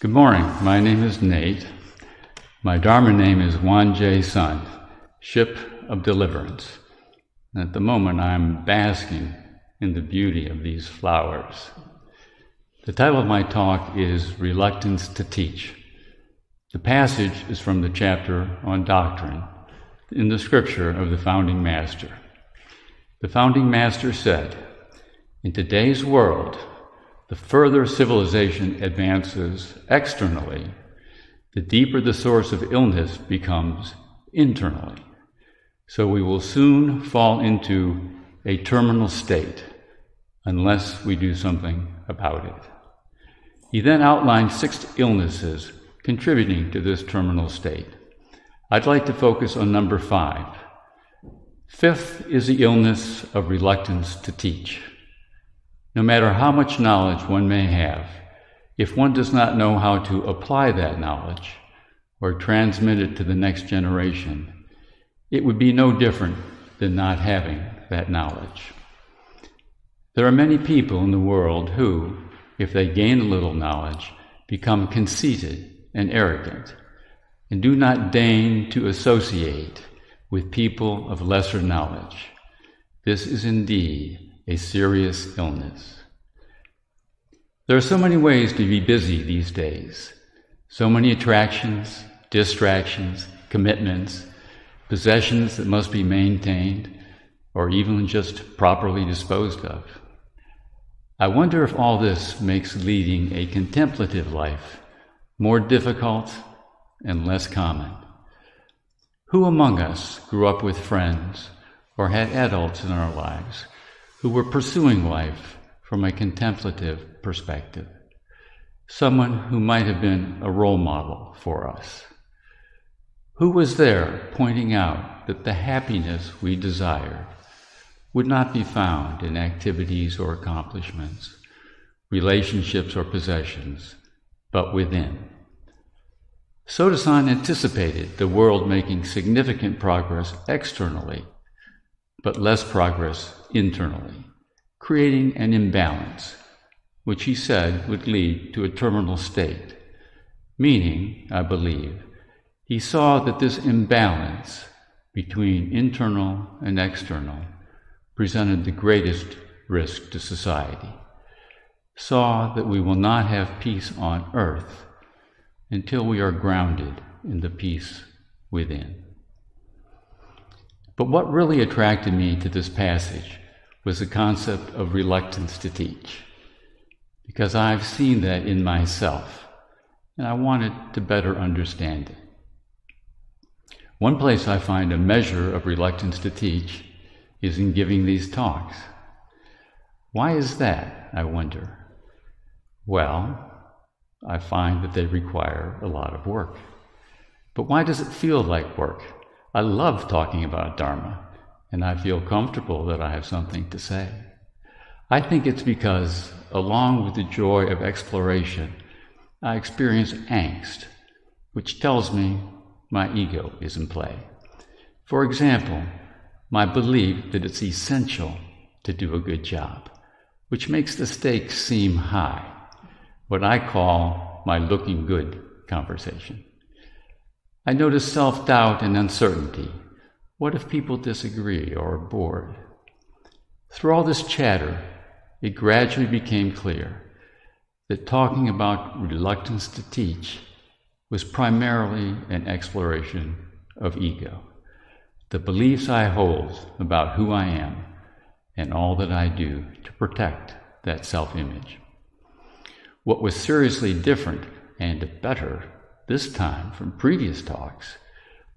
Good morning. My name is Nate. My Dharma name is Juan J. Sun, Ship of Deliverance. And at the moment, I'm basking in the beauty of these flowers. The title of my talk is Reluctance to Teach. The passage is from the chapter on doctrine in the scripture of the founding master. The founding master said, In today's world, the further civilization advances externally, the deeper the source of illness becomes internally. So we will soon fall into a terminal state unless we do something about it. He then outlined six illnesses contributing to this terminal state. I'd like to focus on number five. Fifth is the illness of reluctance to teach. No matter how much knowledge one may have, if one does not know how to apply that knowledge or transmit it to the next generation, it would be no different than not having that knowledge. There are many people in the world who, if they gain a little knowledge, become conceited and arrogant and do not deign to associate with people of lesser knowledge. This is indeed a serious illness. There are so many ways to be busy these days, so many attractions, distractions, commitments, possessions that must be maintained or even just properly disposed of. I wonder if all this makes leading a contemplative life more difficult and less common. Who among us grew up with friends or had adults in our lives who were pursuing life from a contemplative perspective, someone who might have been a role model for us. Who was there pointing out that the happiness we desired would not be found in activities or accomplishments, relationships or possessions, but within? Sotaesan anticipated the world making significant progress externally but less progress internally, creating an imbalance, which he said would lead to a terminal state. Meaning, I believe, he saw that this imbalance between internal and external presented the greatest risk to society, saw that we will not have peace on earth until we are grounded in the peace within. But what really attracted me to this passage was the concept of reluctance to teach, because I've seen that in myself, and I wanted to better understand it. One place I find a measure of reluctance to teach is in giving these talks. Why is that, I wonder? Well, I find that they require a lot of work. But why does it feel like work? I love talking about Dharma, and I feel comfortable that I have something to say. I think it's because, along with the joy of exploration, I experience angst, which tells me my ego is in play. For example, my belief that it's essential to do a good job, which makes the stakes seem high, what I call my looking good conversation. I notice self doubt and uncertainty. What if people disagree or are bored? Through all this chatter, it gradually became clear that talking about reluctance to teach was primarily an exploration of ego, the beliefs I hold about who I am and all that I do to protect that self image. What was seriously different and better this time from previous talks,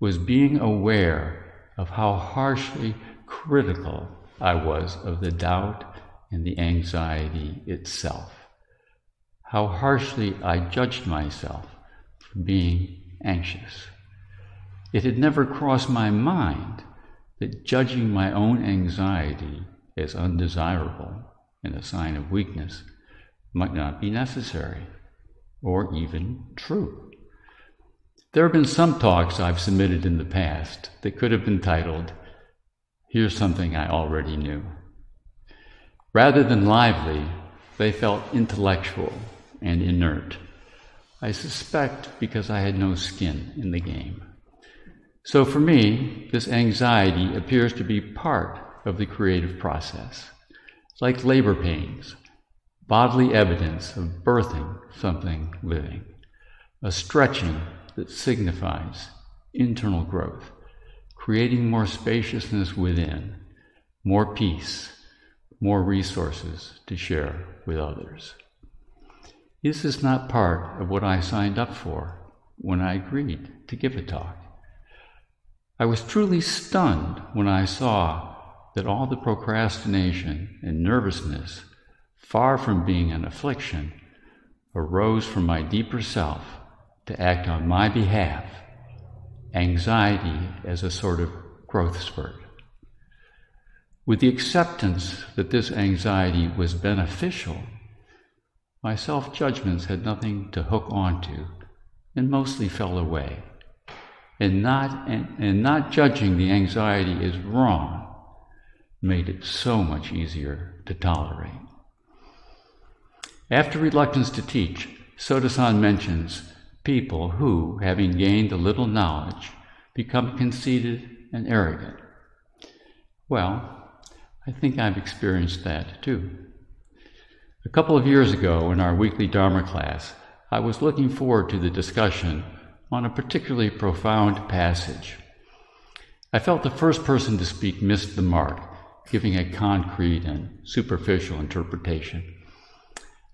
was being aware of how harshly critical I was of the doubt and the anxiety itself. How harshly I judged myself for being anxious. It had never crossed my mind that judging my own anxiety as undesirable and a sign of weakness might not be necessary or even true. There have been some talks I've submitted in the past that could have been titled, Here's Something I Already Knew. Rather than lively, they felt intellectual and inert, I suspect because I had no skin in the game. So for me, this anxiety appears to be part of the creative process. Like labor pains, bodily evidence of birthing something living, a stretching that signifies internal growth, creating more spaciousness within, more peace, more resources to share with others. This is not part of what I signed up for when I agreed to give a talk. I was truly stunned when I saw that all the procrastination and nervousness, far from being an affliction, arose from my deeper self to act on my behalf, anxiety as a sort of growth spurt. With the acceptance that this anxiety was beneficial, my self judgments had nothing to hook onto and mostly fell away. And not, and, and not judging the anxiety as wrong made it so much easier to tolerate. After reluctance to teach, Sotaesan mentions people who, having gained a little knowledge, become conceited and arrogant. Well, I think I've experienced that too. A couple of years ago in our weekly Dharma class, I was looking forward to the discussion on a particularly profound passage. I felt the first person to speak missed the mark, giving a concrete and superficial interpretation.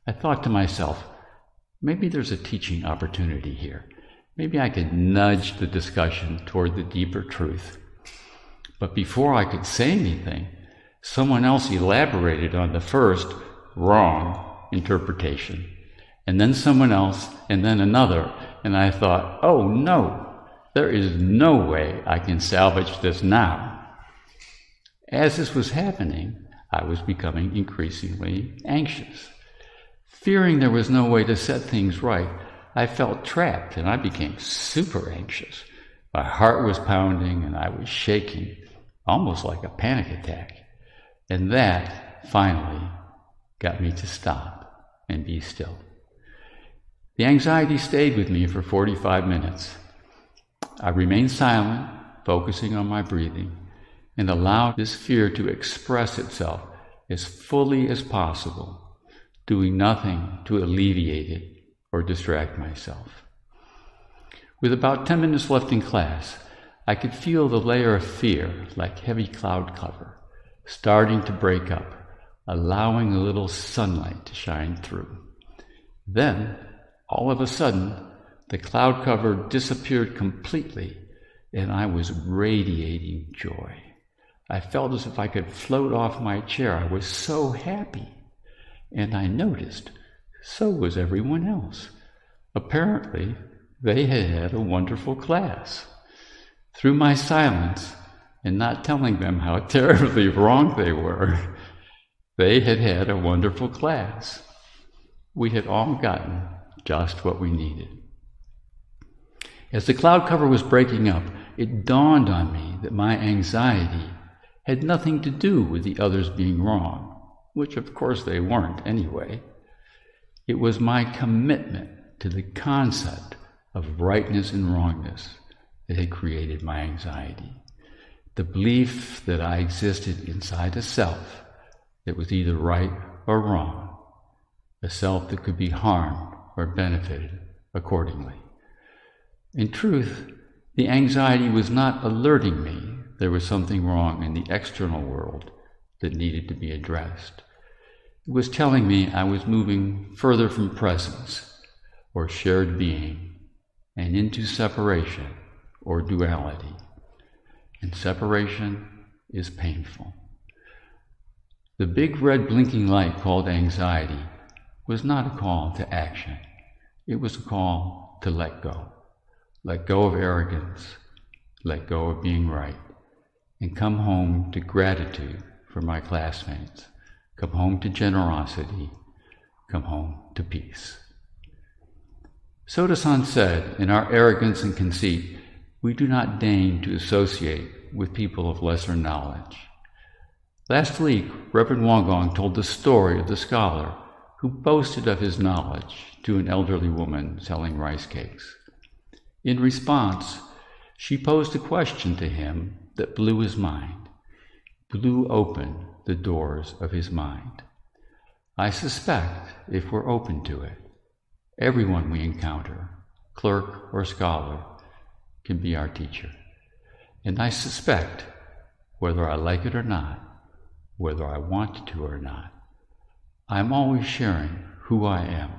I thought to myself, maybe there's a teaching opportunity here. Maybe I could nudge the discussion toward the deeper truth. But before I could say anything, someone else elaborated on the first wrong interpretation. And then someone else, and then another. And I thought, oh no, there is no way I can salvage this now. As this was happening, I was becoming increasingly anxious. Fearing there was no way to set things right, I felt trapped and I became super anxious. My heart was pounding and I was shaking, almost like a panic attack. And that finally got me to stop and be still. The anxiety stayed with me for 45 minutes. I remained silent, focusing on my breathing, and allowed this fear to express itself as fully as possible, doing nothing to alleviate it or distract myself. With about 10 minutes left in class, I could feel the layer of fear, like heavy cloud cover, starting to break up, allowing a little sunlight to shine through. Then, all of a sudden, the cloud cover disappeared completely, and I was radiating joy. I felt as if I could float off my chair. I was so happy. And I noticed so was everyone else. Apparently, they had had a wonderful class. Through my silence, and not telling them how terribly wrong they were. They had had a wonderful class. We had all gotten just what we needed. As the cloud cover was breaking up, it dawned on me that my anxiety had nothing to do with the others being wrong, which of course they weren't anyway. It was my commitment to the concept of rightness and wrongness that had created my anxiety the belief that I existed inside a self that was either right or wrong, a self that could be harmed or benefited accordingly. In truth, the anxiety was not alerting me there was something wrong in the external world that needed to be addressed. It was telling me I was moving further from presence or shared being and into separation or duality and separation is painful. The big red blinking light called anxiety was not a call to action. It was a call to let go. Let go of arrogance, let go of being right, and come home to gratitude for my classmates, come home to generosity, come home to peace. Sotaesan said, in our arrogance and conceit, we do not deign to associate with people of lesser knowledge. Last week, Reverend Wongong told the story of the scholar who boasted of his knowledge to an elderly woman selling rice cakes. In response, she posed a question to him that blew his mind, blew open the doors of his mind. I suspect, if we're open to it, everyone we encounter, clerk or scholar, can be our teacher. And I suspect, whether I like it or not, whether I want to or not, I'm always sharing who I am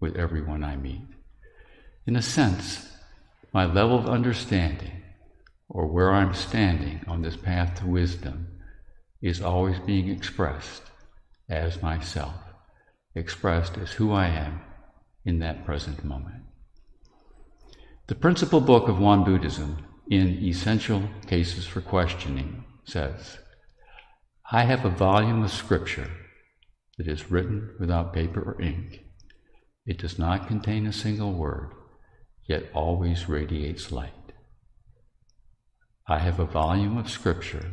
with everyone I meet. In a sense, my level of understanding, or where I'm standing on this path to wisdom, is always being expressed as myself, expressed as who I am in that present moment. The principal book of Won Buddhism, in Essential Cases for Questioning, says, I have a volume of scripture that is written without paper or ink. It does not contain a single word, yet always radiates light. I have a volume of scripture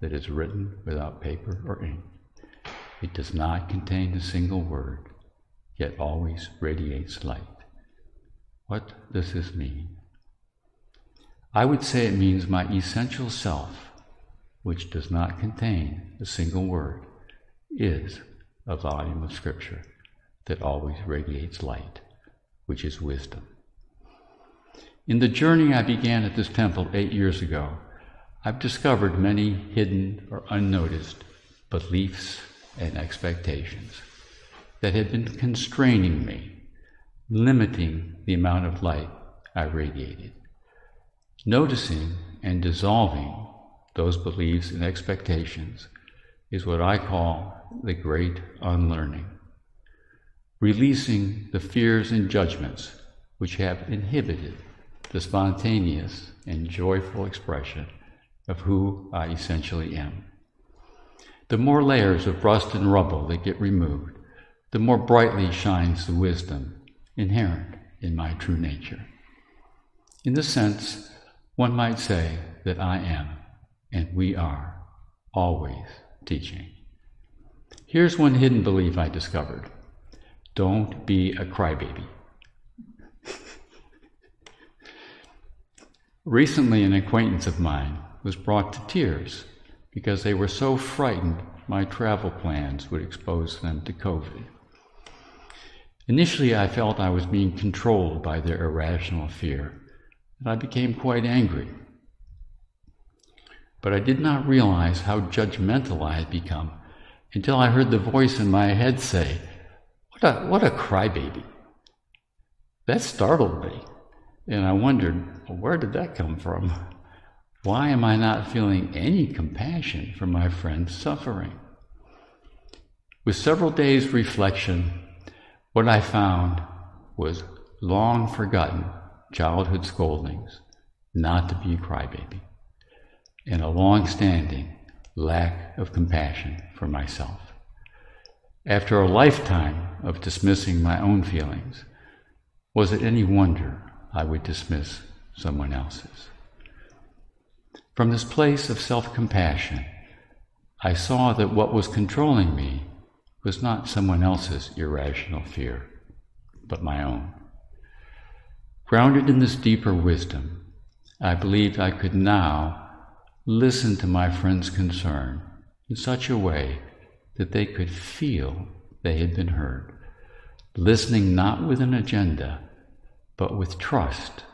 that is written without paper or ink. It does not contain a single word, yet always radiates light. What does this mean? I would say it means my essential self, which does not contain a single word, is a volume of Scripture that always radiates light, which is wisdom. In the journey I began at this temple eight years ago, I've discovered many hidden or unnoticed beliefs and expectations that had been constraining me, limiting the amount of light I radiated. Noticing and dissolving those beliefs and expectations is what I call the great unlearning. Releasing the fears and judgments which have inhibited the spontaneous and joyful expression of who I essentially am. The more layers of rust and rubble that get removed, the more brightly shines the wisdom inherent in my true nature. In this sense, one might say that I am, and we are, always teaching. Here's one hidden belief I discovered don't be a crybaby. Recently, an acquaintance of mine was brought to tears because they were so frightened my travel plans would expose them to COVID. Initially, I felt I was being controlled by their irrational fear, and I became quite angry. But I did not realize how judgmental I had become until I heard the voice in my head say, What a, what a crybaby. That startled me, and I wondered, well, where did that come from? Why am I not feeling any compassion for my friend's suffering? With several days' reflection, what I found was long forgotten childhood scoldings not to be a crybaby, and a long standing lack of compassion for myself. After a lifetime of dismissing my own feelings, was it any wonder I would dismiss someone else's? From this place of self compassion, I saw that what was controlling me was not someone else's irrational fear, but my own. Grounded in this deeper wisdom, I believed I could now listen to my friend's concern in such a way that they could feel they had been heard, listening not with an agenda, but with trust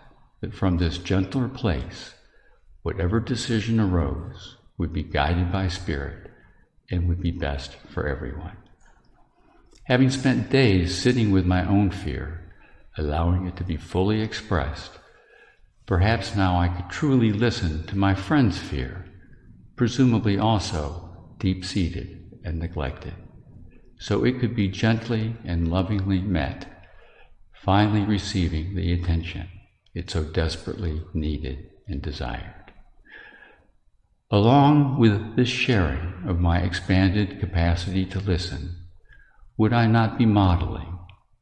that from this gentler place, whatever decision arose would be guided by Spirit and would be best for everyone. Having spent days sitting with my own fear, allowing it to be fully expressed, perhaps now I could truly listen to my friend's fear, presumably also deep seated and neglected, so it could be gently and lovingly met, finally receiving the attention it so desperately needed and desired. Along with this sharing of my expanded capacity to listen, would I not be modeling,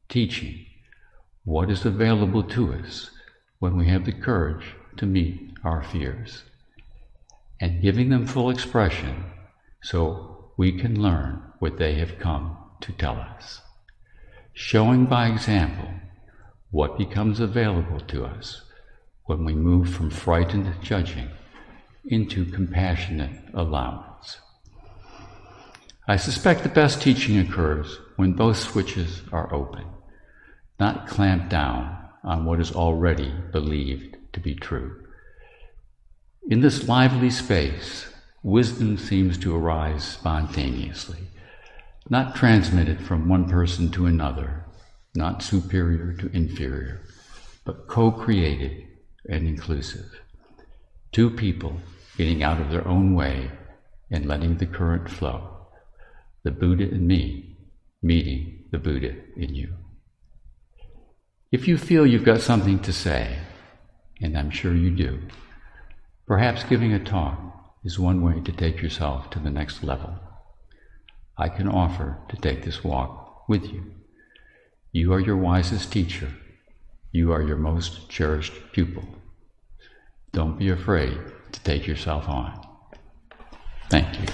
teaching what is available to us when we have the courage to meet our fears and giving them full expression so we can learn what they have come to tell us, showing by example what becomes available to us when we move from frightened judging into compassionate allowance. I suspect the best teaching occurs when both switches are open, not clamped down on what is already believed to be true. In this lively space, wisdom seems to arise spontaneously, not transmitted from one person to another, not superior to inferior, but co created and inclusive. Two people getting out of their own way and letting the current flow. The Buddha in me meeting the Buddha in you. If you feel you've got something to say, and I'm sure you do, perhaps giving a talk is one way to take yourself to the next level. I can offer to take this walk with you. You are your wisest teacher. You are your most cherished pupil. Don't be afraid to take yourself on. Thank you.